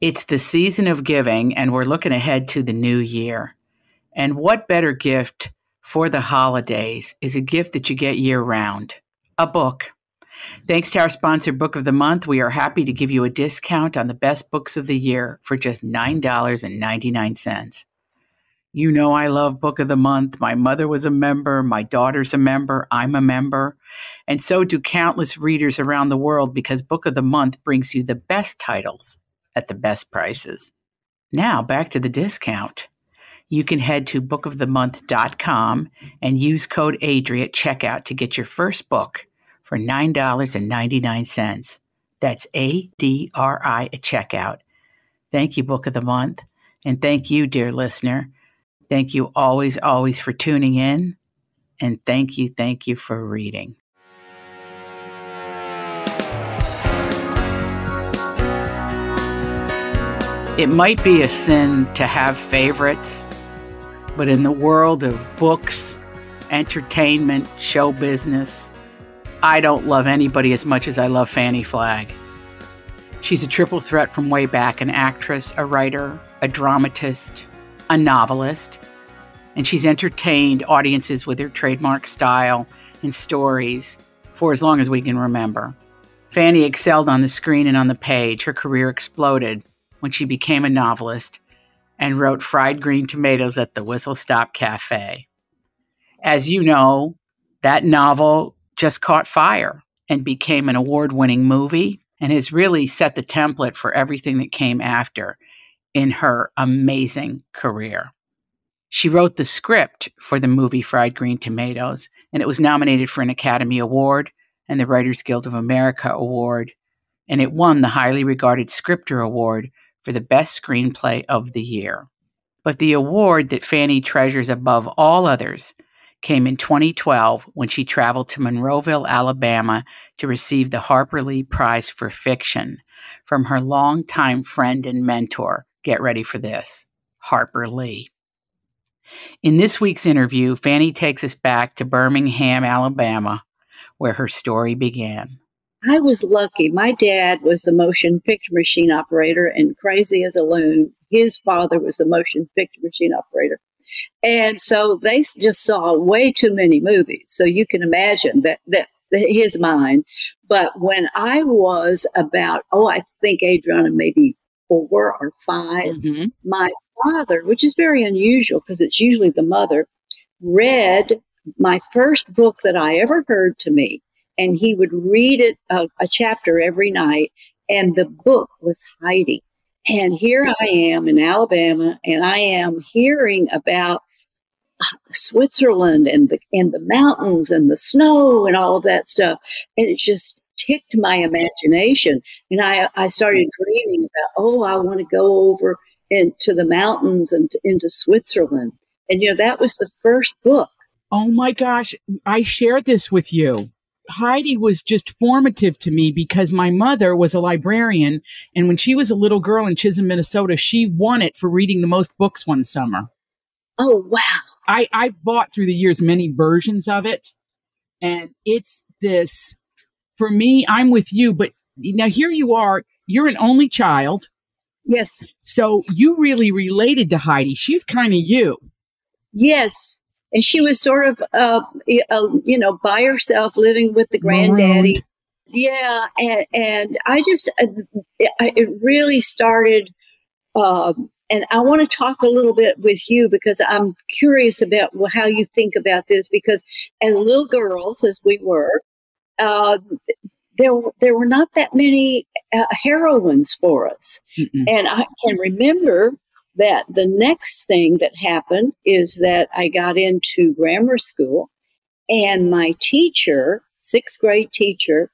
It's the season of giving, and we're looking ahead to the new year. And what better gift for the holidays is a gift that you get year round a book. Thanks to our sponsor, Book of the Month, we are happy to give you a discount on the best books of the year for just $9.99. You know, I love Book of the Month. My mother was a member, my daughter's a member, I'm a member, and so do countless readers around the world because Book of the Month brings you the best titles at the best prices. Now, back to the discount. You can head to bookofthemonth.com and use code ADRI at checkout to get your first book for $9.99. That's A D R I at checkout. Thank you, Book of the Month. And thank you, dear listener. Thank you always, always for tuning in. And thank you, thank you for reading. It might be a sin to have favorites, but in the world of books, entertainment, show business, I don't love anybody as much as I love Fannie Flagg. She's a triple threat from way back an actress, a writer, a dramatist, a novelist, and she's entertained audiences with her trademark style and stories for as long as we can remember. Fannie excelled on the screen and on the page. Her career exploded when she became a novelist and wrote Fried Green Tomatoes at the Whistle Stop Cafe. As you know, that novel just caught fire and became an award winning movie and has really set the template for everything that came after in her amazing career. She wrote the script for the movie Fried Green Tomatoes, and it was nominated for an Academy Award and the Writers Guild of America Award, and it won the highly regarded Scripter Award for the best screenplay of the year. But the award that Fannie treasures above all others came in 2012 when she traveled to Monroeville, Alabama to receive the Harper Lee Prize for Fiction from her longtime friend and mentor. Get ready for this Harper Lee. In this week's interview, Fannie takes us back to Birmingham, Alabama, where her story began. I was lucky. My dad was a motion picture machine operator and crazy as a loon. His father was a motion picture machine operator. And so they just saw way too many movies. So you can imagine that, that, his mind. But when I was about, oh, I think Adriana maybe four or 5 mm-hmm. my father, which is very unusual because it's usually the mother, read my first book that I ever heard to me. And he would read it a, a chapter every night. And the book was Heidi. And here I am in Alabama, and I am hearing about uh, Switzerland and the and the mountains and the snow and all of that stuff, and it just ticked my imagination. And I I started dreaming about, oh, I want to go over into the mountains and to, into Switzerland. And you know that was the first book. Oh my gosh, I shared this with you. Heidi was just formative to me because my mother was a librarian. And when she was a little girl in Chisholm, Minnesota, she won it for reading the most books one summer. Oh, wow. I, I've bought through the years many versions of it. And it's this, for me, I'm with you, but now here you are, you're an only child. Yes. So you really related to Heidi. She's kind of you. Yes and she was sort of, uh, uh, you know, by herself, living with the granddaddy. Marooned. Yeah, and, and I just, uh, it really started. Um, and I want to talk a little bit with you because I'm curious about how you think about this. Because as little girls, as we were, uh, there there were not that many uh, heroines for us, Mm-mm. and I can remember that the next thing that happened is that I got into grammar school and my teacher, sixth grade teacher,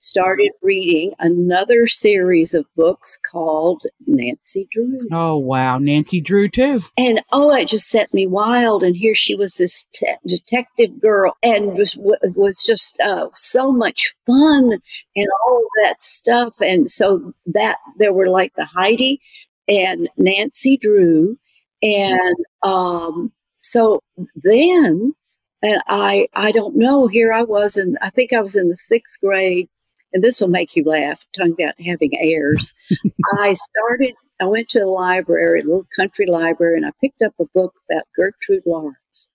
started reading another series of books called Nancy Drew. Oh, wow. Nancy Drew, too. And oh, it just set me wild. And here she was, this te- detective girl, and was, was just uh, so much fun and all of that stuff. And so that there were like the Heidi and Nancy Drew. And um, so then, and I, I don't know, here I was, and I think I was in the sixth grade, and this will make you laugh, talking about having heirs. I started, I went to the library, a little country library, and I picked up a book about Gertrude Lawrence,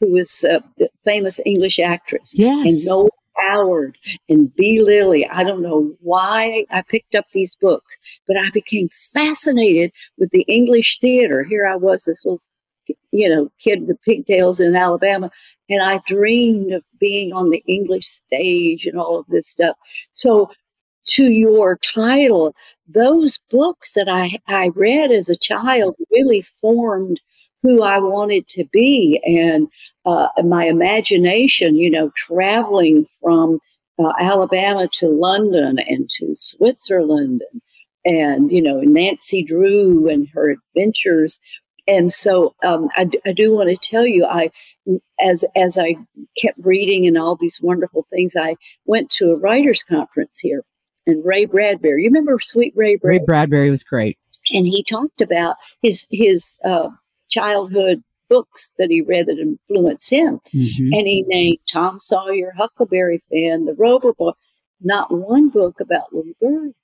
who was a famous English actress. Yes. And Noel Coward and Bea Lillie. I don't know why I picked up these books, but I became fascinated with the English theater. Here I was, this little, you know, kid with pigtails in Alabama, and I dreamed of being on the English stage and all of this stuff. So, to your title, those books that I, I read as a child really formed who I wanted to be. And uh, my imagination, you know, traveling from uh, Alabama to London and to Switzerland and, and, you know, Nancy Drew and her adventures. And so um, I, I do want to tell you, I as as I kept reading and all these wonderful things, I went to a writers conference here, and Ray Bradbury. You remember Sweet Ray Bradbury? Ray Bradbury was great, and he talked about his his uh, childhood books that he read that influenced him. mm-hmm. And he named Tom Sawyer, Huckleberry Finn, The Rover Boy, not one book about little girls.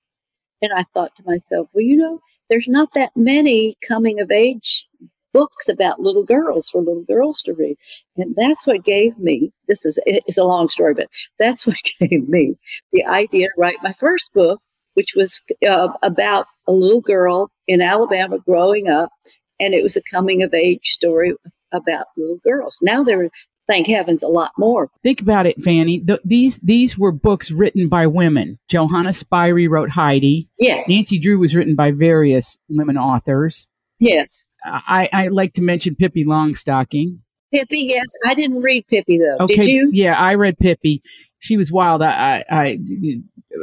And I thought to myself, well, you know, there's not that many coming of age books about little girls for little girls to read. And that's what gave me this is it's a long story, but that's what gave me the idea to write my first book, which was uh, about a little girl in Alabama growing up and it was a coming of age story about little girls. Now there are, thank heavens, a lot more. Think about it, Fannie. The, these these were books written by women. Johanna Spyri wrote Heidi. Yes. Nancy Drew was written by various women authors. Yes. I, I like to mention Pippi Longstocking. Pippi, yes. I didn't read Pippi though. Okay, Did you? yeah, I read Pippi. She was wild. I, I, I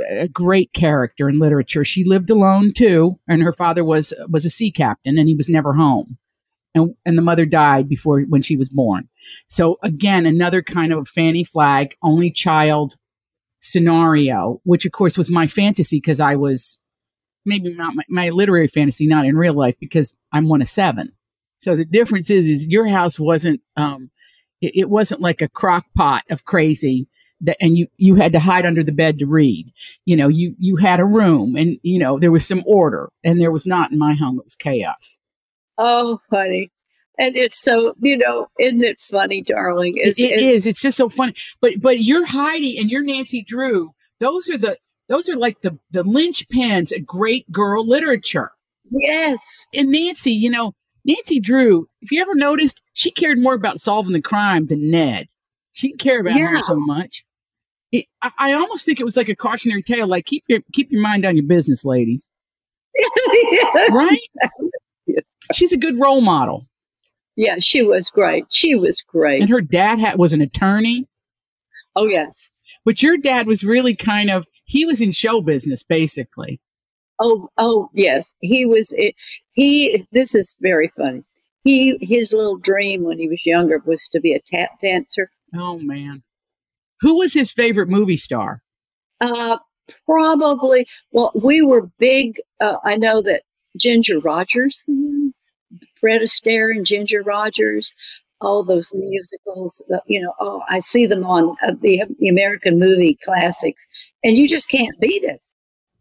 a great character in literature. She lived alone too, and her father was was a sea captain, and he was never home. And and the mother died before when she was born. So again, another kind of Fannie Flagg only child scenario, which of course was my fantasy because I was maybe not my, my literary fantasy, not in real life because I'm one of seven. So the difference is, is your house wasn't, um, it, it wasn't like a crock pot of crazy that, and you, you had to hide under the bed to read. You know, you, you had a room and, you know, there was some order and there was not in my home. It was chaos. Oh, honey. And it's so, you know, isn't it funny, darling? It's, it, it it's, is. It's just so funny. But, but you're Heidi and you're Nancy Drew. Those are the, those are like the, the linchpins of great girl literature. Yes. And Nancy, you know, Nancy Drew, if you ever noticed, she cared more about solving the crime than Ned. She didn't care about Yeah. her so much. It, I, I almost think it was like a cautionary tale, like keep your keep your mind on your business, ladies. Right? She's a good role model. yeah, she was great. She was great. And her dad had, was an attorney, oh, yes. but your dad was really kind of he was in show business basically. Oh, oh, yes. He was. It, he. This is very funny. He his little dream when he was younger was to be a tap dancer. Oh man. Who was his favorite movie star? Uh, probably. Well, we were big. Uh, I know that Ginger Rogers, Fred Astaire and Ginger Rogers, all those musicals. You know, oh, I see them on uh, the the American movie classics, and you just can't beat it.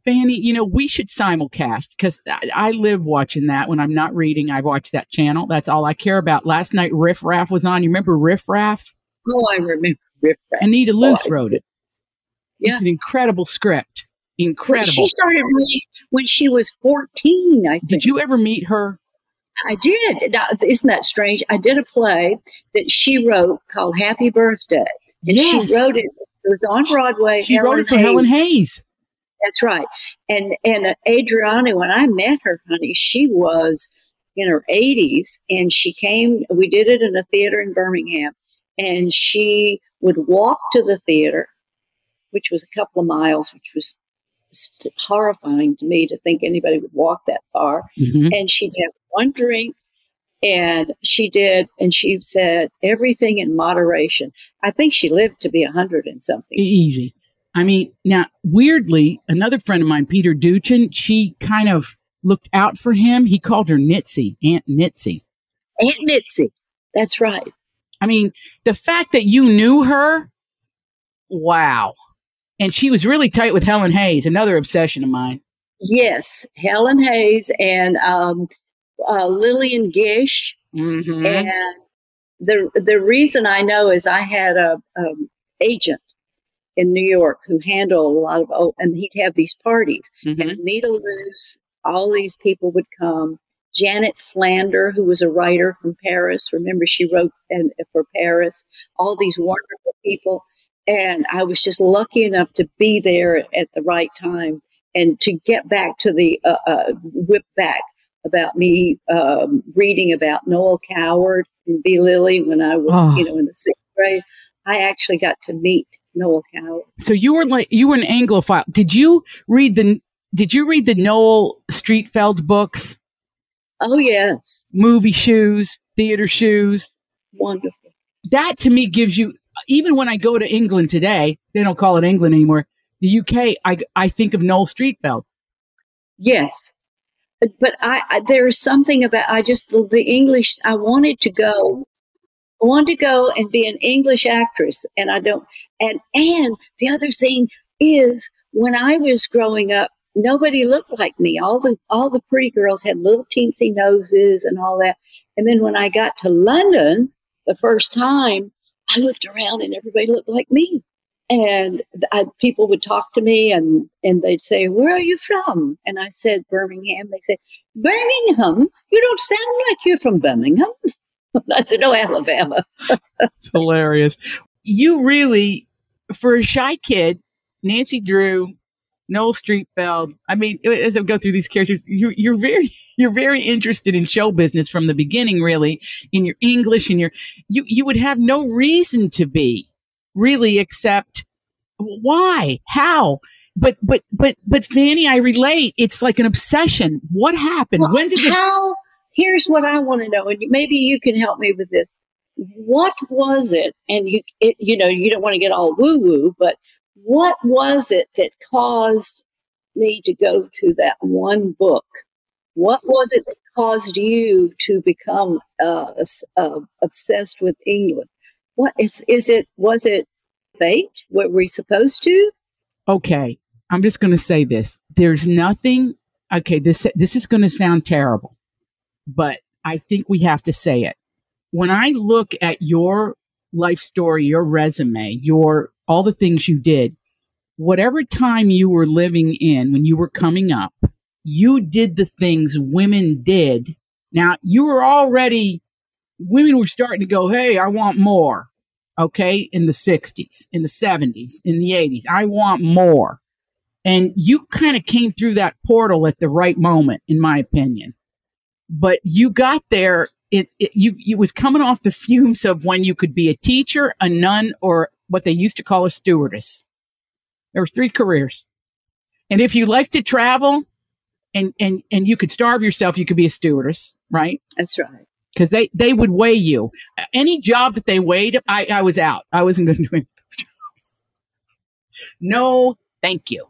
Fannie, you know, we should simulcast because I, I live watching that when I'm not reading. I watch that channel. That's all I care about. Last night, Riff Raff was on. You remember Riff Raff? Oh, I remember Riff Raff. Anita Loos wrote it. Yeah. It's an incredible script. Incredible. She started reading when she was 14, I think. Did you ever meet her? I did. Now, isn't that strange? I did a play that she wrote called Happy Birthday. And Yes. she wrote it. It was on Broadway. She wrote it for Hayes. Helen Hayes. That's right. And and uh, Adriana, when I met her, honey, she was in her 80s, and she came. We did it in a theater in Birmingham, and she would walk to the theater, which was a couple of miles, which was st- horrifying to me to think anybody would walk that far. Mhm. And she'd have one drink, and she did, and she said everything in moderation. I think she lived to be a hundred and something. Easy. I mean, now, weirdly, another friend of mine, Peter Duchin, she kind of looked out for him. He called her Nitsy, Aunt Nitsy. Aunt Nitsy. That's right. I mean, the fact that you knew her, wow. and she was really tight with Helen Hayes, another obsession of mine. Yes, Helen Hayes and um, uh, Lillian Gish. Mm-hmm. And the the reason I know is I had a um, agent in New York who handled a lot of oh, and he'd have these parties. Mhm. And Anita Loos, all these people would come. Janet Flanner, who was a writer from Paris, remember she wrote and for Paris. All these wonderful people, and I was just lucky enough to be there at the right time and to get back to the uh, uh, whip back about me um, reading about Noel Coward and Bea Lillie when I was, Oh. you know, in the sixth grade. I actually got to meet Noel Coward. So you were like you were an Anglophile. Did you read the Did you read the Noel Streatfeild books? Oh yes, Movie shoes, theater shoes. wonderful. That to me gives you. Even when I go to England today, they don't call it England anymore. The UK, I I think of Noel Streatfeild. Yes, but, but I, I there's something about I just the, the English. I wanted to go. I wanted to go and be an English actress, and I don't. And and the other thing is, when I was growing up, nobody looked like me. All the all the pretty girls had little teensy noses and all that. And then when I got to London the first time, I looked around and everybody looked like me. And I, people would talk to me and, and they'd say, Where are you from? And I said, Birmingham. They said, Birmingham? You don't sound like you're from Birmingham. I said, No, Alabama. It's hilarious. You really, for a shy kid, Nancy Drew, Noel Streatfeild. I mean, as I go through these characters, you're, you're very, you're very interested in show business from the beginning, really, in your English and your, you, you would have no reason to be really except why, how? But, but, but, but Fannie, I relate. It's like an obsession. What happened? Well, when did this? How? Here's what I want to know, and maybe you can help me with this. What was it? And you, it, you know, you don't want to get all woo woo, but what was it that caused me to go to that one book? What was it that caused you to become uh, uh, obsessed with England? What is is it? Was it fate? Were we supposed to? okay, I'm just going to say this. There's nothing. Okay, this this is going to sound terrible, but I think we have to say it. When I look at your life story, your resume, your all the things you did, whatever time you were living in when you were coming up, you did the things women did. Now, you were already women were starting to go, "Hey, I want more." okay, in the 60s, in the 70s, in the 80s. I want more. And you kind of came through that portal at the right moment, in my opinion. But you got there, it, it you it was coming off the fumes of when you could be a teacher, a nun, or what they used to call a stewardess. There were three careers. And if you like to travel and, and, and you could starve yourself, you could be a stewardess, right? That's right. because they they would weigh you. Any job that they weighed, I I was out. I wasn't going to do any jobs. No, thank you.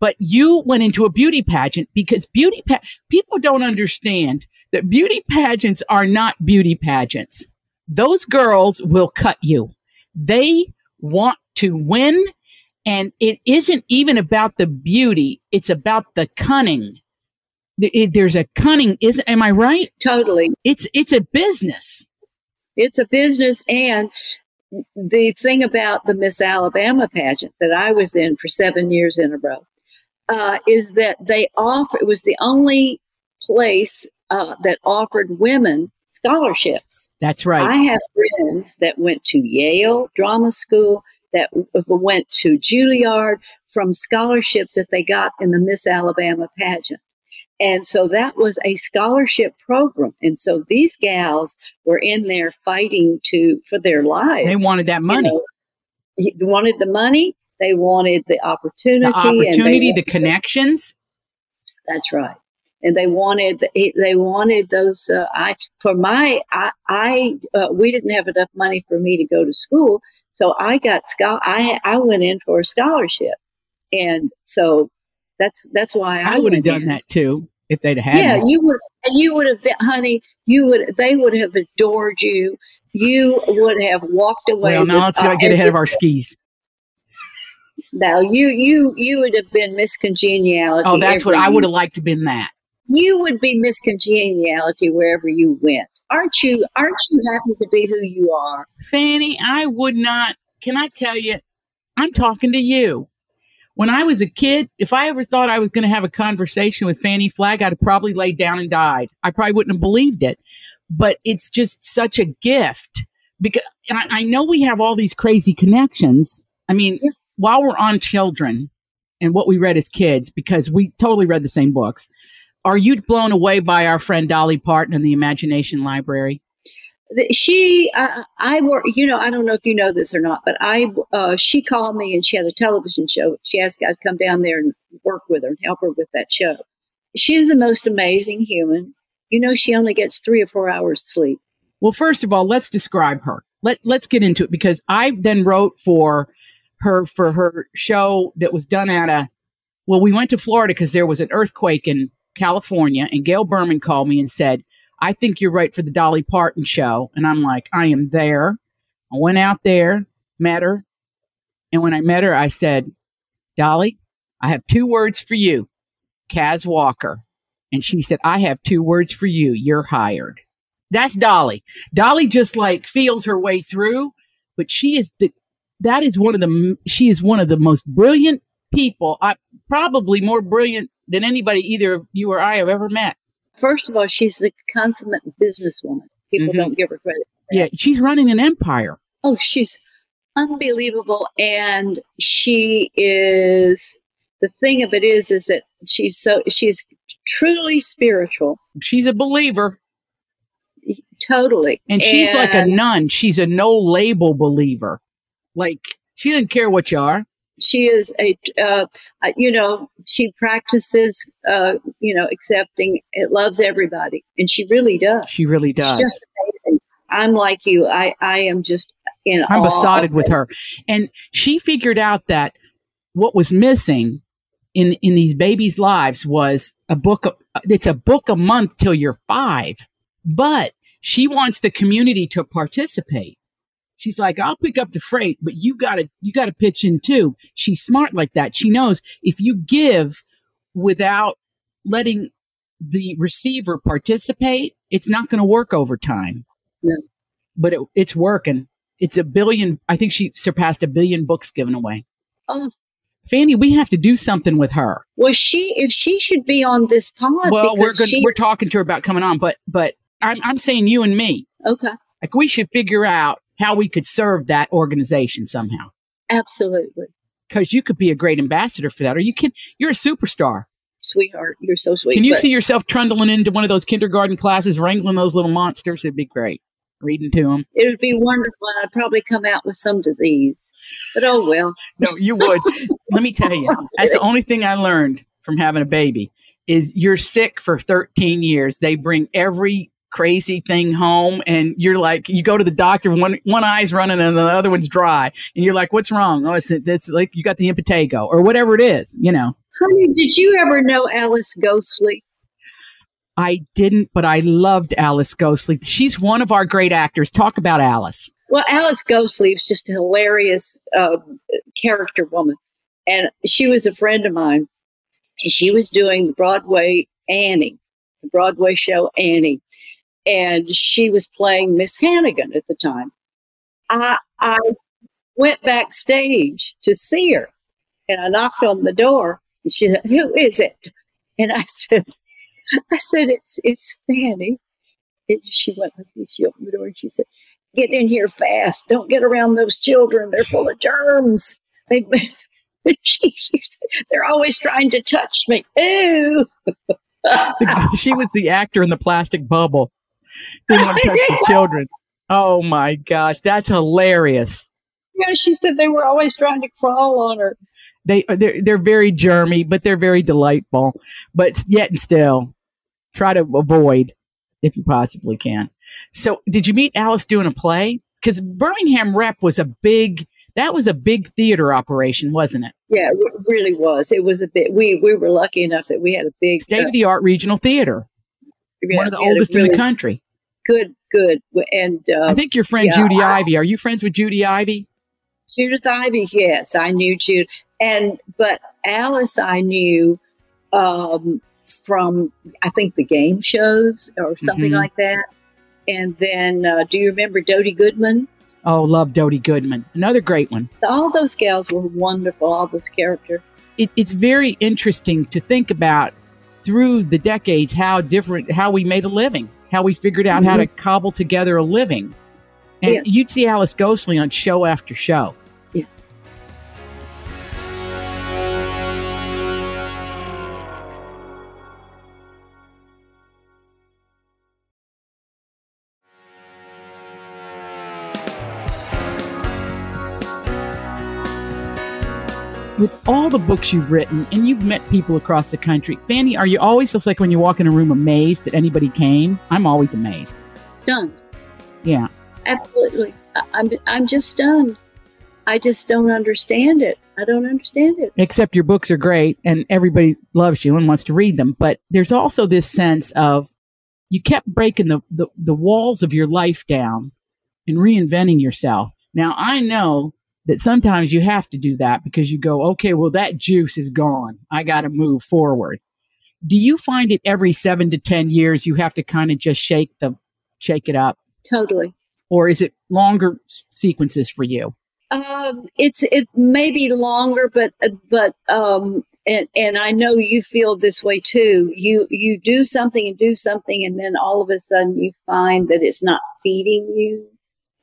But you went into a beauty pageant because beauty pa- people don't understand that beauty pageants are not beauty pageants. Those girls will cut you. They want to win, and it isn't even about the beauty; it's about the cunning. There's a cunning. Is am I right? Totally. It's it's a business. It's a business. And the thing about the Miss Alabama pageant that I was in for seven years in a row uh, is that they offer, it was the only place uh, that offered women scholarships. That's right. I have friends that went to Yale Drama School, that went to Juilliard from scholarships that they got in the Miss Alabama pageant. And so that was a scholarship program. And so these gals were in there fighting to for their lives. they wanted that money, You know, they wanted the money. They wanted the opportunity. the and opportunity, the connections. That's right. And they wanted they wanted those. Uh, I for my I I uh, we didn't have enough money for me to go to school, so I got schol- I I went in for a scholarship, and so that's that's why I, I would have done in. that too if they'd had Yeah, you would. And you would have, been, honey. You would. They would have adored you. You would have walked away. Well, now let's uh, get ahead of our skis. Now you you you would have been Miss Congeniality. Oh, that's what I would have liked to been that. You would be Miss Congeniality wherever you went. Aren't you? Aren't you happy to be who you are? Fannie, I would not. Can I tell you? I'm talking to you. When I was a kid, if I ever thought I was going to have a conversation with Fannie Flagg, I'd have probably laid down and died. I probably wouldn't have believed it. But it's just such a gift because I, I know we have all these crazy connections. I mean, Yeah. while we're on children and what we read as kids, because we totally read the same books, are you blown away by our friend Dolly Parton in the Imagination Library? She, uh, I work. You know, I don't know if you know this or not, but I, uh, she called me and she had a television show. She asked to come down there and work with her and help her with that show. She's the most amazing human. You know, she only gets three or four hours sleep. Well, first of all, let's describe her. Let let's get into it because I then wrote for her for her show that was done at a well, we went to Florida because there was an earthquake in California, and Gail Berman called me and said, "I think you're right for the Dolly Parton show." And I'm like, "I am there." I went out there, met her, and when I met her, I said, "Dolly, I have two words for you, Cas Walker." And she said, I have two words for you. You're hired. That's Dolly. Dolly just like feels her way through, but she is the, that is one of the, she is one of the most brilliant people. I probably more brilliant than anybody either you or I have ever met. First of all, she's the consummate businesswoman. People Mhm. don't give her credit. Yeah. She's running an empire. Oh, she's unbelievable, and she is. The thing of it is, is that she's so she's truly spiritual, She's a believer totally, and she's like a nun. She's a no label believer. Like she doesn't care what you are. She is a uh, uh, you know she practices uh, you know accepting it loves everybody and she really does She really does. she's just amazing i'm like you i i am just in I'm besotted with her. And she figured out that what was missing in in these babies' lives was a book. Of, it's a book a month till you're five, but she wants the community to participate. She's like, I'll pick up the freight, but you gotta you gotta pitch in too. She's smart like that. She knows if you give without letting the receiver participate, it's not going to work over time. No. But it, it's working. It's a billion. I think she surpassed a billion books given away. oh Fannie, we have to do something with her. well she if she should be on this pod well, we're going she, we're talking to her about coming on, but but I'm I'm saying you and me. okay Like we should figure out how we could serve that organization somehow. absolutely Because you could be a great ambassador for that, or you can. You're a superstar. sweetheart you're so sweet Can you see yourself trundling into one of those kindergarten classes, wrangling those little monsters? It'd be great. Reading to them. it would be wonderful i'd probably come out with some disease but oh well No, you would. Let me tell you, that's the only thing I learned from having a baby is you're sick for 13 years. They bring every crazy thing home and you're like, you go to the doctor, one, one eye's running and the other one's dry. And you're like, what's wrong? Oh, it's, it's like you got the impetigo or whatever it is, you know. honey did you ever know alice ghostley I didn't, but I loved Alice Ghostley. She's one of our great actors. Talk about Alice. Well, Alice Ghostley was just a hilarious uh, character woman. And she was a friend of mine. And she was doing the Broadway Annie, the Broadway show Annie. And she was playing Miss Hannigan at the time. I, I went backstage to see her. And I knocked on the door. And she said, Who is it? And I said, I said, It's, it's Fannie. And she went like this. She opened the door and she said, get in here fast. Don't get around those children. They're full of germs. They, she, she said, they're always trying to touch me. Ooh. she was the actor in the plastic bubble. Didn't want to touch the children. Oh my gosh, that's hilarious. Yeah, she said they were always trying to crawl on her. They they're they're very germy, but they're very delightful. But yet and still, try to avoid if you possibly can. So, did you meet Alice doing a play? Because Birmingham Rep was a big that was a big theater operation, wasn't it? Yeah, it really was. It was a bit. We we were lucky enough that we had a big State of the art regional theater, uh, one of the we had a oldest in the country. Good, good. And uh, I think your friend yeah, Judy I- Ivey. Are you friends with Judy Ivey? Judith Ivey, yes, I knew Jude. And but Alice, I knew um, from I think the game shows or something Mhm. like that. And then, uh, do you remember Dody Goodman? Oh, love Dody Goodman. Another great one. All those gals were wonderful. All those characters. It, it's very interesting to think about through the decades how different, how we made a living, how we figured out how to mm-hmm. cobble together a living. And Yes. you'd see Alice Ghostley on show after show. With all the books you've written and you've met people across the country, Fannie, are you always just like when you walk in a room amazed that anybody came? I'm always amazed. Stunned. Yeah. Absolutely. I'm. I'm just stunned. I just don't understand it. I don't understand it. except your books are great and everybody loves you and wants to read them. But there's also this sense of you kept breaking the, the, the walls of your life down and reinventing yourself. Now, I know that sometimes you have to do that because you go, okay, well, that juice is gone. I got to move forward. Do you find it every seven to 10 years you have to kind of just shake the, shake it up? Totally. Or is it longer sequences for you? Um, it's it may be longer, but but um, and and I know you feel this way too. You you do something and do something, and then all of a sudden you find that it's not feeding you,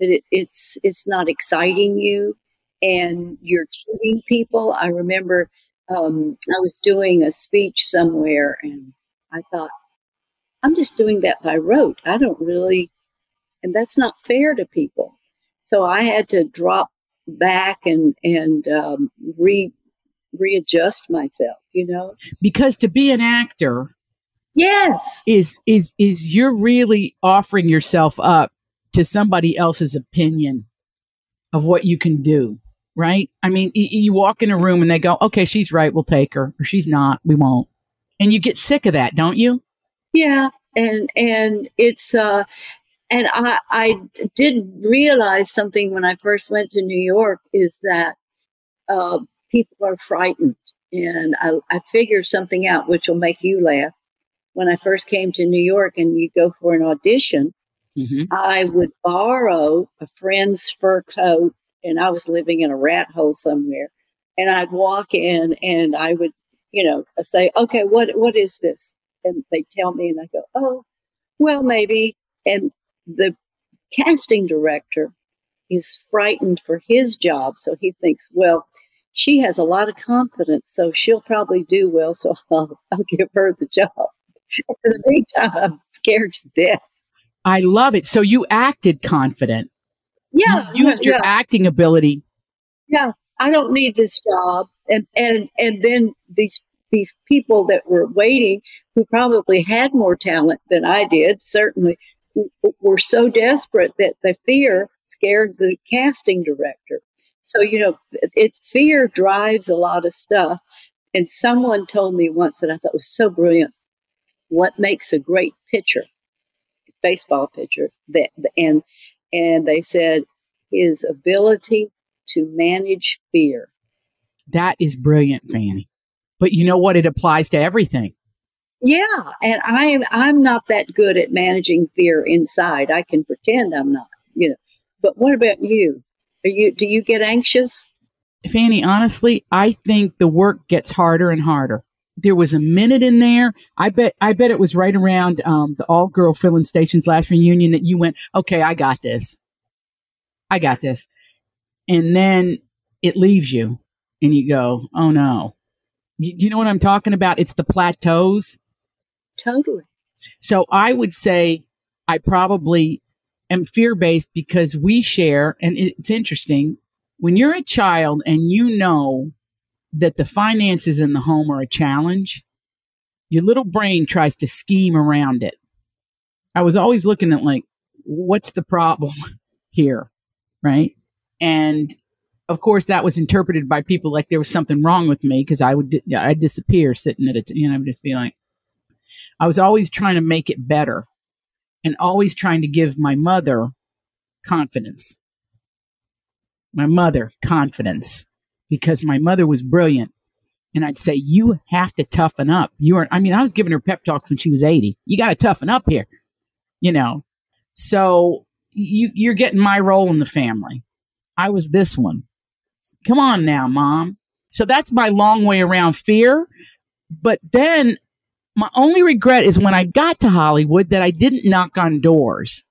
that it, it's it's not exciting you, and you're cheating people. I remember um, I was doing a speech somewhere, and I thought I'm just doing that by rote. I don't really, and that's not fair to people. So I had to drop back and and um, re readjust myself. You know. Because to be an actor, Yes. is is is you're really offering yourself up to somebody else's opinion of what you can do right i mean y- you walk in a room and they go okay she's right we'll take her or she's not we won't and you get sick of that don't you Yeah. And and it's uh and I I did realize something when I first went to New York is that uh, people are frightened, and I I figured something out which will make you laugh. When I first came to New York and you go for an audition, mm-hmm. I would borrow a friend's fur coat, and I was living in a rat hole somewhere. And I'd walk in, and I would, you know, say, "Okay, what what is this?" And they tell me, and I go, "Oh, well, maybe." And the casting director is frightened for his job, so he thinks, "Well, she has a lot of confidence, so she'll probably do well. So I'll, I'll give her the job." In the meantime, I'm scared to death. i love it so you acted confident Yeah, you used your yeah. acting ability. Yeah i don't need this job. And and and then these these people that were waiting who probably had more talent than i did certainly were so desperate that the fear scared the casting director. So you know it fear drives a lot of stuff. And someone told me once that i thought was so brilliant what makes a great pitcher baseball pitcher that and and they said his ability to manage fear. that is brilliant fannie but you know what it applies to everything Yeah, and I'm I'm not that good at managing fear inside. I can pretend I'm not, you know. But what about you? Are you do you get anxious? Fannie, honestly, I think the work gets harder and harder. There was a minute in there. I bet, I bet it was right around um, the all girl filling stations last reunion that you went, okay, I got this. I got this. And then it leaves you and you go, oh no. You, you know what I'm talking about? It's the plateaus. Totally. So I would say I probably am fear based because we share, and it's interesting when you're a child and you know that the finances in the home are a challenge, your little brain tries to scheme around it. I was always looking at like, what's the problem here? Right. And of course, that was interpreted by people like there was something wrong with me because I would, I'd disappear sitting at it, you know, just be like, I was always trying to make it better and always trying to give my mother confidence. My mother confidence because my mother was brilliant. And I'd say, you have to toughen up. You are, I mean, I was giving her pep talks when she was 80. You got to toughen up here, you know? So you, you're getting my role in the family. I was this one. Come on now, mom. So that's my long way around fear. But then my only regret is when I got to Hollywood that I didn't knock on doors,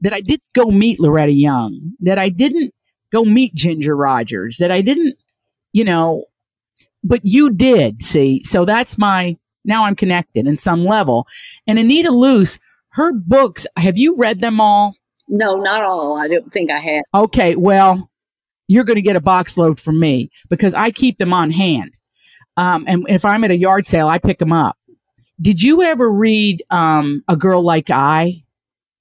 that I didn't go meet Loretta Young, that I didn't go meet Ginger Rogers, that I didn't, you know, but you did see. So that's my, now I'm connected in some level. And Anita Loos, her books, have you read them all? No, not all. I don't think I have. Okay. Well, you're going to get a box load from me because I keep them on hand. Um, and if I'm at a yard sale, I pick them up. Did you ever read um, A Girl Like I?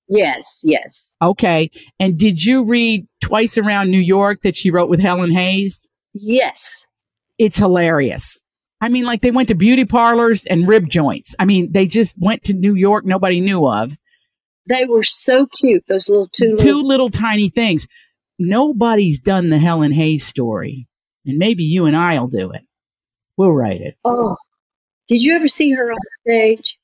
Yes, yes. Okay. And did you read Twice Around New York that she wrote with Helen Hayes? Yes. It's hilarious. I mean, like they went to beauty parlors and rib joints. I mean, they just went to New York nobody knew of. They were so cute, those little two two little, little tiny things. Nobody's done the Helen Hayes story. And maybe you and I'll do it. We'll write it. Oh, did you ever see her on stage?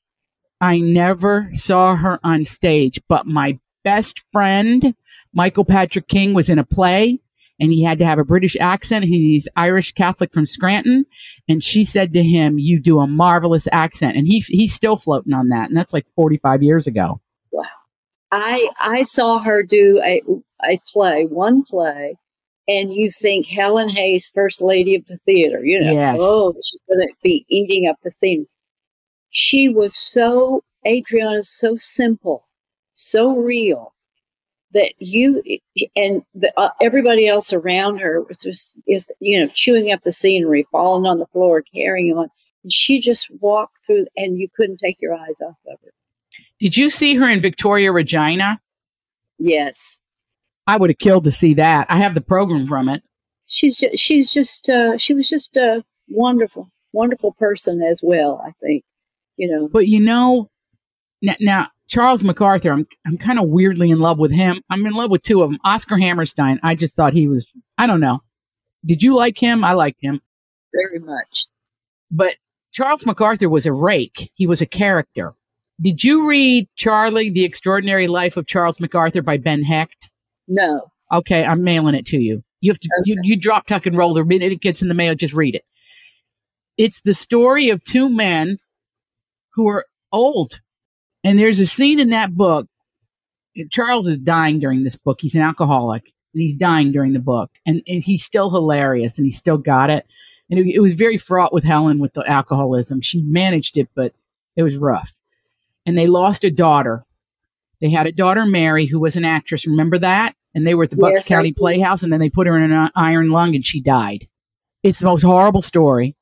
I never saw her on stage, but my best friend, Michael Patrick King, was in a play and he had to have a British accent. He's Irish Catholic from Scranton. And she said to him, You do a marvelous accent. And he, he's still floating on that. And that's like 45 years ago. Wow. I, I saw her do a, a play, one play, and you think Helen Hayes, First Lady of the Theater, you know, yes. oh, she's going to be eating up the theme. She was so, Adriana, so simple, so real that you and the, uh, everybody else around her was just, is, you know, chewing up the scenery, falling on the floor, carrying on. And she just walked through, and you couldn't take your eyes off of her. Did you see her in Victoria Regina? Yes. I would have killed to see that. I have the program from it. She's just, she's just uh, she was just a wonderful, wonderful person as well. I think, you know. But you know, now, now Charles MacArthur, I'm I'm kind of weirdly in love with him. I'm in love with two of them. Oscar Hammerstein. I just thought he was. I don't know. Did you like him? I liked him very much. But Charles MacArthur was a rake. He was a character. Did you read Charlie: The Extraordinary Life of Charles MacArthur by Ben Hecht? No. Okay, I'm mailing it to you. You have to okay. you, you drop tuck and roll the minute it gets in the mail, just read it. It's the story of two men who are old. And there's a scene in that book. Charles is dying during this book. He's an alcoholic and he's dying during the book. And, and he's still hilarious and he still got it. And it, it was very fraught with Helen with the alcoholism. She managed it, but it was rough. And they lost a daughter they had a daughter, Mary, who was an actress. Remember that? And they were at the Bucks yes, County Playhouse, and then they put her in an uh, iron lung, and she died. It's the most horrible story,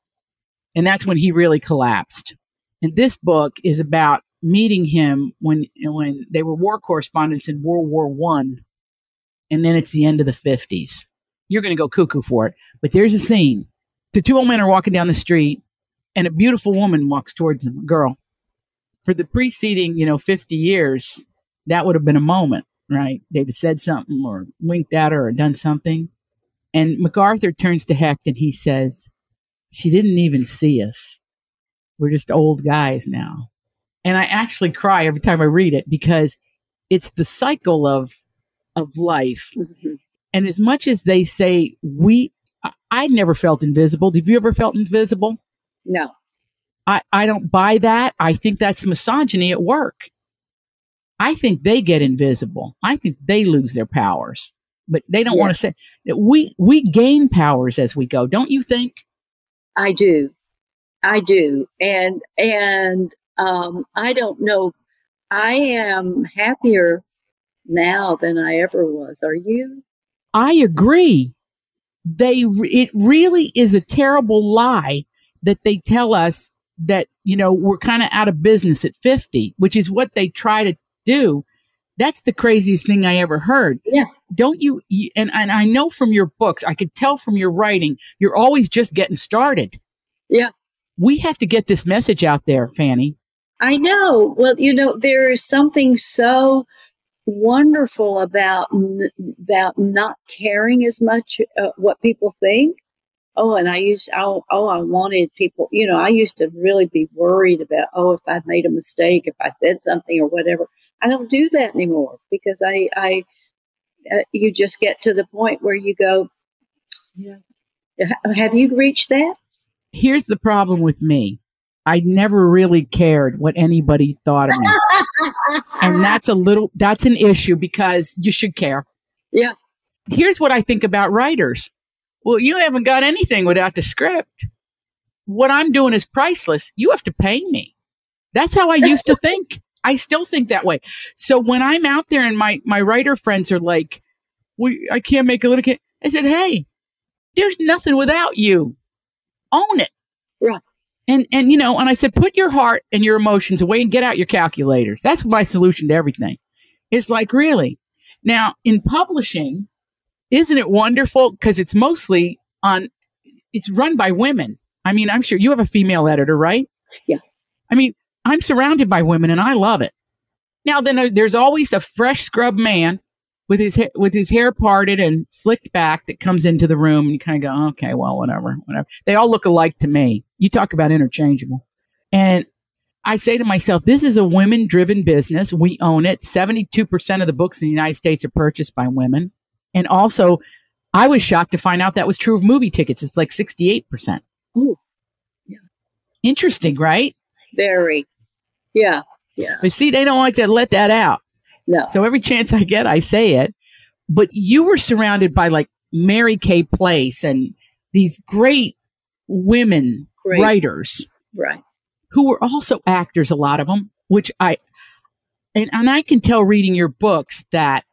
and that's when he really collapsed. And this book is about meeting him when when they were war correspondents in World War One, and then it's the end of the fifties. You're going to go cuckoo for it, but there's a scene. The two old men are walking down the street, and a beautiful woman walks towards them, a girl. For the preceding, you know, 50 years, that would have been a moment, right? They'd have said something or winked at her or done something. And MacArthur turns to Hecht and he says, She didn't even see us. We're just old guys now. And I actually cry every time I read it because it's the cycle of of life. Mm-hmm. And as much as they say we I never felt invisible. Have you ever felt invisible? No. I, I don't buy that. I think that's misogyny at work. I think they get invisible. I think they lose their powers, but they don't want to say that we we gain powers as we go. Don't you think? I do, I do, and and um, I don't know. I am happier now than I ever was. Are you? I agree. They it really is a terrible lie that they tell us that you know we're kind of out of business at 50 which is what they try to do. That's the craziest thing I ever heard. Yeah. Don't you, you and, and I know from your books, I could tell from your writing, you're always just getting started. Yeah. We have to get this message out there, Fannie. I know. Well, you know, there is something so wonderful about about not caring as much uh, what people think Oh, and I used, oh, oh, I wanted people, you know, I used to really be worried about, oh, if I made a mistake, if I said something or whatever. I don't do that anymore because I, I, uh, you just get to the point where you go, yeah. Have you reached that? Here's the problem with me. I never really cared what anybody thought of me. and that's a little, that's an issue because you should care. Yeah. Here's what I think about writers. Well, you haven't got anything without the script. What I'm doing is priceless. You have to pay me. That's how I used to think. I still think that way. So when I'm out there and my, my writer friends are like, we, I can't make a living. I said, Hey, there's nothing without you. Own it. Right. And, and, you know, and I said, put your heart and your emotions away and get out your calculators. That's my solution to everything. It's like, really? Now, in publishing, isn't it wonderful? Because it's mostly on, it's run by women. I mean, I'm sure you have a female editor, right? Yeah. I mean, I'm surrounded by women and I love it. Now, then uh, there's always a fresh scrub man with his ha- with his hair parted and slicked back that comes into the room and you kind of go, okay, well, whatever, whatever. They all look alike to me. You talk about interchangeable. And I say to myself, this is a women driven business. We own it. 72% of the books in the United States are purchased by women. And also, I was shocked to find out that was true of movie tickets. It's like 68%. Ooh. Yeah. Interesting, right? Very. Yeah. Yeah. But see, they don't like to let that out. No. So every chance I get, I say it. But you were surrounded by like Mary Kay Place and these great women great. writers. Right. Who were also actors, a lot of them, which I, and, and I can tell reading your books that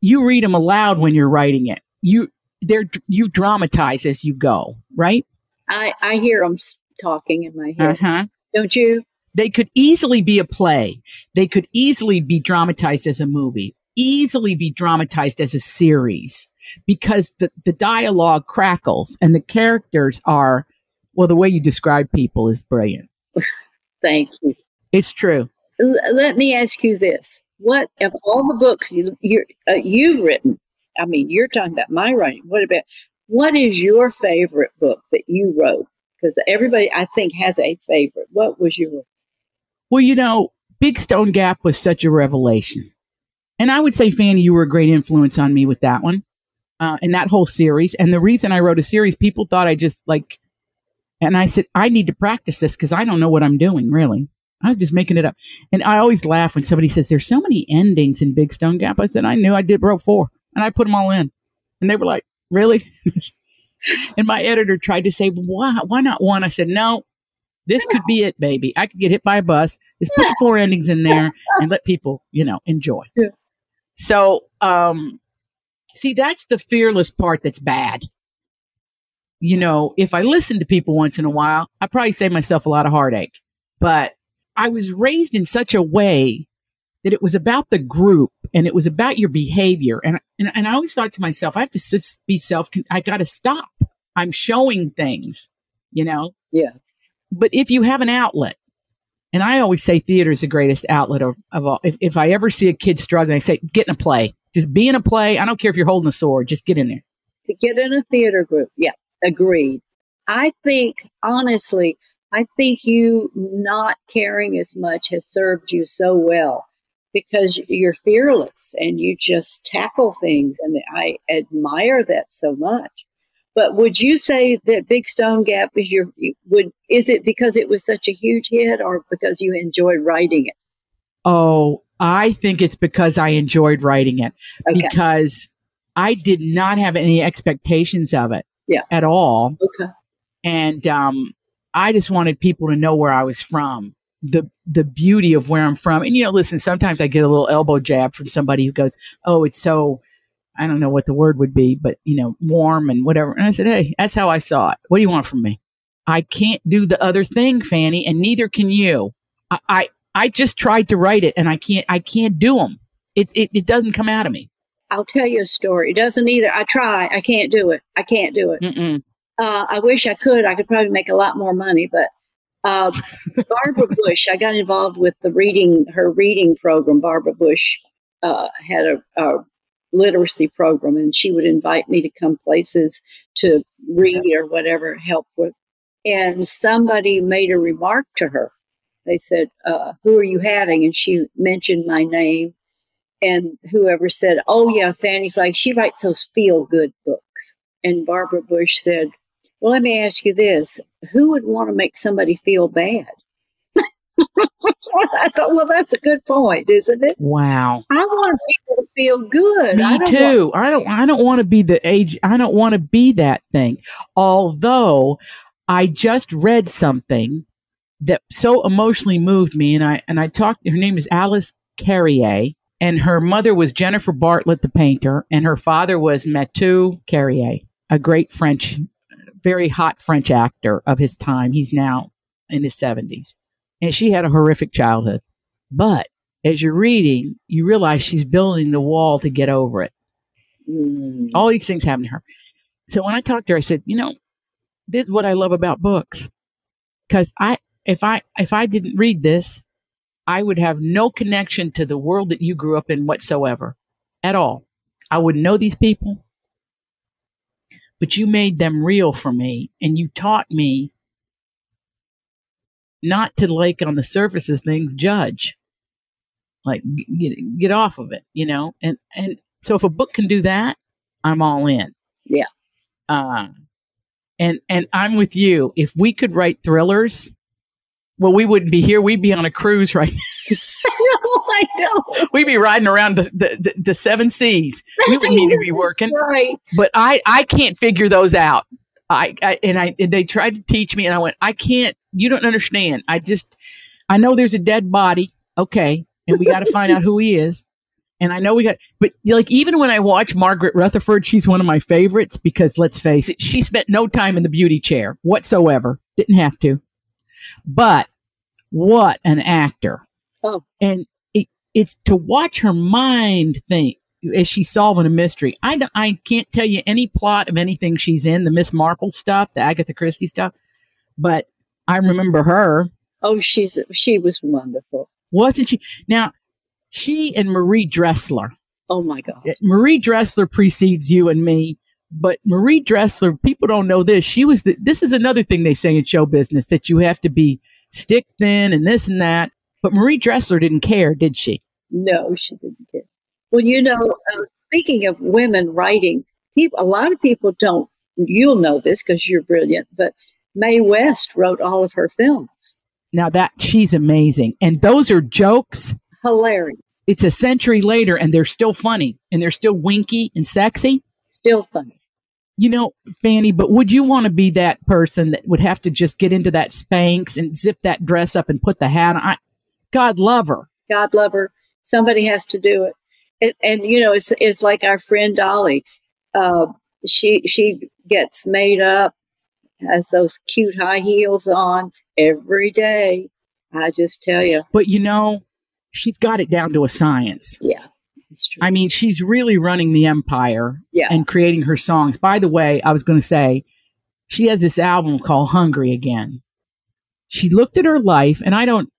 you read them aloud when you're writing it. You, they're, you dramatize as you go, right? I, I hear them talking in my head. Uh-huh. Don't you? They could easily be a play. They could easily be dramatized as a movie, easily be dramatized as a series because the, the dialogue crackles and the characters are, well, the way you describe people is brilliant. Thank you. It's true. L- let me ask you this. What of all the books you, you uh, you've written? I mean, you're talking about my writing. What about what is your favorite book that you wrote? Because everybody, I think, has a favorite. What was your well, you know, Big Stone Gap was such a revelation. And I would say, Fannie, you were a great influence on me with that one uh, and that whole series. And the reason I wrote a series, people thought I just like, and I said, I need to practice this because I don't know what I'm doing, really. I was just making it up. And I always laugh when somebody says, There's so many endings in Big Stone Gap. I said, I knew I did wrote four and I put them all in. And they were like, Really? and my editor tried to say, Why, why not one? I said, No, this could be it, baby. I could get hit by a bus. Just put the four endings in there and let people, you know, enjoy. Yeah. So, um, see, that's the fearless part that's bad. You know, if I listen to people once in a while, I probably save myself a lot of heartache. But I was raised in such a way that it was about the group and it was about your behavior. And, and, and I always thought to myself, I have to be self, I got to stop. I'm showing things, you know? Yeah. But if you have an outlet, and I always say theater is the greatest outlet of, of all. If, if I ever see a kid struggling, I say, get in a play. Just be in a play. I don't care if you're holding a sword. Just get in there. To get in a theater group. Yeah, agreed. I think, honestly, I think you not caring as much has served you so well because you're fearless and you just tackle things. And I admire that so much. But would you say that Big Stone Gap is your would is it because it was such a huge hit or because you enjoyed writing it? Oh, I think it's because I enjoyed writing it okay. because I did not have any expectations of it yeah. at all. Okay. And um, I just wanted people to know where I was from, the the beauty of where I'm from. And you know, listen, sometimes I get a little elbow jab from somebody who goes, "Oh, it's so I don't know what the word would be, but you know, warm and whatever. And I said, Hey, that's how I saw it. What do you want from me? I can't do the other thing, Fannie, and neither can you. I, I, I just tried to write it and I can't, I can't do them. It, it, it doesn't come out of me. I'll tell you a story. It doesn't either. I try. I can't do it. I can't do it. Uh, I wish I could. I could probably make a lot more money, but uh, Barbara Bush, I got involved with the reading, her reading program. Barbara Bush uh, had a, a literacy program, and she would invite me to come places to read or whatever, help with. And somebody made a remark to her. They said, uh, Who are you having? And she mentioned my name. And whoever said, Oh, yeah, Fannie Flagg, she writes those feel good books. And Barbara Bush said, Well, let me ask you this who would want to make somebody feel bad? I thought, well, that's a good point, isn't it? Wow. I want people to feel good. Me I too. Want, I don't. I don't want to be the age. I don't want to be that thing. Although I just read something that so emotionally moved me, and I and I talked. Her name is Alice Carrière, and her mother was Jennifer Bartlett, the painter, and her father was Mathieu Carrière, a great French, very hot French actor of his time. He's now in his seventies and she had a horrific childhood. But as you're reading, you realize she's building the wall to get over it. Mm. All these things happen to her. So when I talked to her, I said, you know, this is what I love about books. Cause I, if I, if I didn't read this, I would have no connection to the world that you grew up in whatsoever at all. I wouldn't know these people, but you made them real for me and you taught me not to like on the surface of things judge like get, get off of it you know and and so if a book can do that i'm all in Yeah. uh and and i'm with you if we could write thrillers well we wouldn't be here we'd be on a cruise right now no, I know. we'd be riding around the the, the, the seven seas we wouldn't need to be working Right. but I I can't figure those out. I, I and I and they tried to teach me, and I went, I can't. You don't understand. I just I know there's a dead body, okay, and we got to find out who he is. And I know we got, but like even when I watch Margaret Rutherford, she's one of my favorites because let's face it, she spent no time in the beauty chair whatsoever. Didn't have to, but what an actor! Oh. and it, it's to watch her mind think as she's solving a mystery. I, I can't tell you any plot of anything she's in, the Miss Marple stuff, the Agatha Christie stuff, but I remember her. Oh, she's she was wonderful. Wasn't she? Now, she and Marie Dressler. Oh my God. Marie Dressler precedes you and me, but Marie Dressler, people don't know this. She was the, this is another thing they say in show business that you have to be stick thin and this and that. But Marie Dressler didn't care, did she? No, she didn't care. Well, you know, uh, speaking of women writing, people, a lot of people don't. You'll know this because you're brilliant, but Mae West wrote all of her films. Now that she's amazing. And those are jokes. Hilarious, It's a century later and they're still funny and they're still winky and sexy. still funny. You know, Fannie, but would you want to be that person that would have to just get into that Spanx and zip that dress up and put the hat on? I, God love her. God love her. Somebody has to do it. And, and you know, it's it's like our friend Dolly. Uh, she she gets made up, has those cute high heels on every day. I just tell you, But you know, she's got it down to a science. yeah, it's true. I mean, she's really running the empire yeah, and creating her songs. By the way, I was going to say, she has this album called Hungry Again. She looked at her life, and I don't,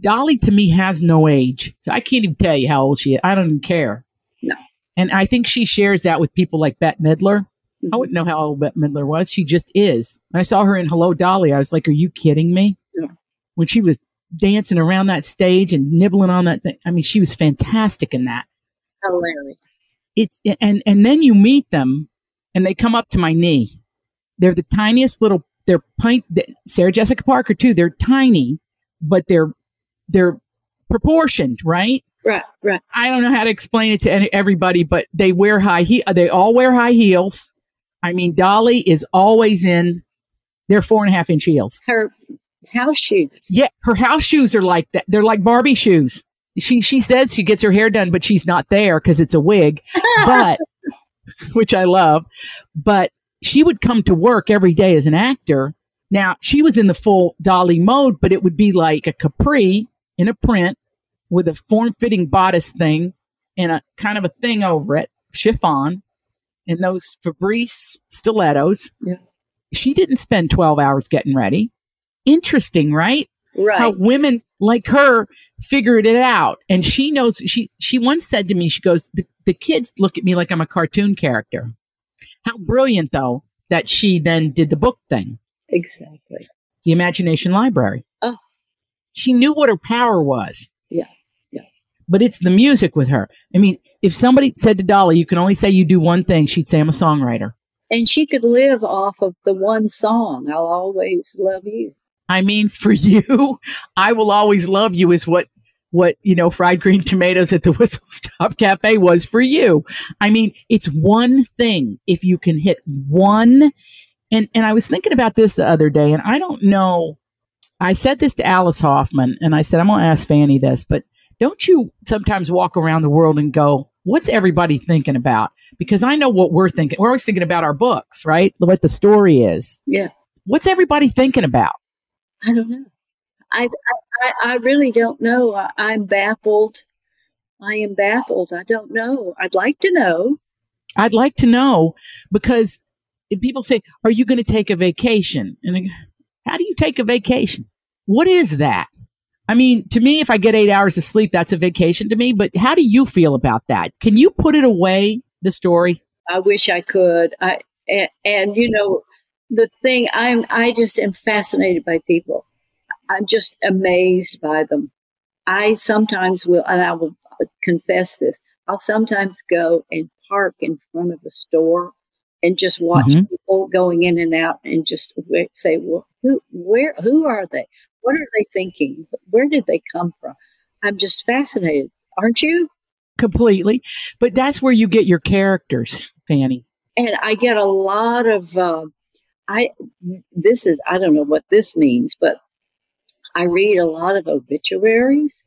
Dolly to me has no age. So I can't even tell you how old she is. I don't even care. No. And I think she shares that with people like Bette Midler. I wouldn't mm-hmm. know how old Bette Midler was. She just is. When I saw her in Hello Dolly, I was like, are you kidding me? Yeah. When she was dancing around that stage and nibbling on that thing, I mean, she was fantastic in that hilarious. it's and and then you meet them and they come up to my knee they're the tiniest little they're pint sarah jessica parker too they're tiny but they're they're proportioned right Right, right. i don't know how to explain it to any, everybody but they wear high he- they all wear high heels i mean dolly is always in their four and a half inch heels Her house shoes. yeah her house shoes are like that they're like barbie shoes she she says she gets her hair done but she's not there because it's a wig but which I love. But she would come to work every day as an actor. Now she was in the full dolly mode, but it would be like a capri in a print with a form fitting bodice thing and a kind of a thing over it, chiffon, and those Fabrice stilettos. Yeah. She didn't spend 12 hours getting ready. Interesting, right? right. How women like her figured it out. And she knows she she once said to me, she goes, the, the kids look at me like I'm a cartoon character. How brilliant though that she then did the book thing. Exactly. The Imagination Library. Oh. She knew what her power was. Yeah. Yeah. But it's the music with her. I mean, if somebody said to Dolly, you can only say you do one thing, she'd say I'm a songwriter. And she could live off of the one song, I'll always love you. I mean, for you, I will always love you is what what you know fried green tomatoes at the whistle stop cafe was for you i mean it's one thing if you can hit one and and i was thinking about this the other day and i don't know i said this to alice hoffman and i said i'm going to ask fannie this but don't you sometimes walk around the world and go what's everybody thinking about because i know what we're thinking we're always thinking about our books right what the story is Yeah. what's everybody thinking about I don't know. I I, I really don't know. I, I'm baffled. I am baffled. I don't know. I'd like to know. I'd like to know because if people say, Are you going to take a vacation? And go, how do you take a vacation? What is that? I mean, to me, if I get eight hours of sleep, that's a vacation to me. But how do you feel about that? Can you put it away, the story? I wish I could. I and, and you know the thing I'm I just am fascinated by people. I'm just amazed by them. I sometimes will, and I will confess this. I'll sometimes go and park in front of a store and just watch Mhm. people going in and out, and just say, "Well, who, where, who are they? What are they thinking? Where did they come from?" I'm just fascinated. Aren't you? Completely. But that's where you get your characters, Fannie. and I get a lot of uh, I this is I don't know what this means, but I read a lot of obituaries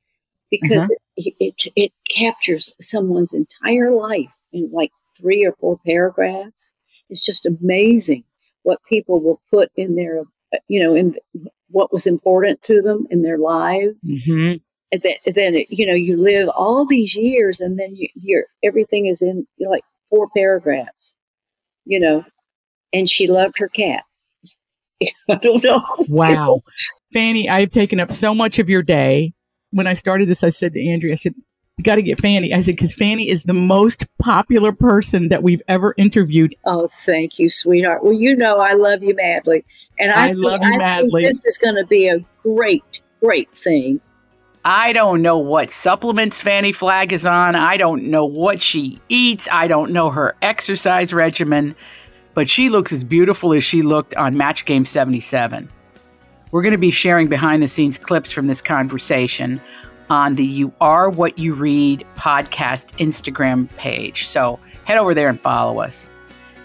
because Uh-huh. it, it it captures someone's entire life in like three or four paragraphs. It's just amazing what people will put in their uh, you know in what was important to them in their lives hmm and then, then it, you know you live all these years and then you, you're everything is in like four paragraphs you know and she loved her cat i don't know Wow. Fannie, I've taken up so much of your day. When I started this, I said to Andrea, I said, you got to get Fannie. I said, because Fannie is the most popular person that we've ever interviewed. oh thank you sweetheart well you know i love you madly and i, I think- love you I think madly. this is going to be a great great thing I don't know what supplements Fannie Flagg is on. I don't know what she eats. I don't know her exercise regimen, but she looks as beautiful as she looked on Match Game 77. We're going to be sharing behind the scenes clips from this conversation on the You Are What You Read podcast Instagram page. So head over there and follow us.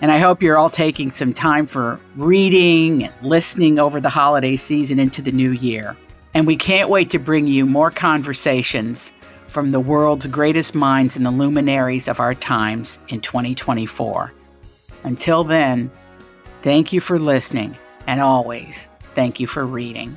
And I hope you're all taking some time for reading and listening over the holiday season into the new year. And we can't wait to bring you more conversations from the world's greatest minds and the luminaries of our times in 2024. Until then, thank you for listening, and always thank you for reading.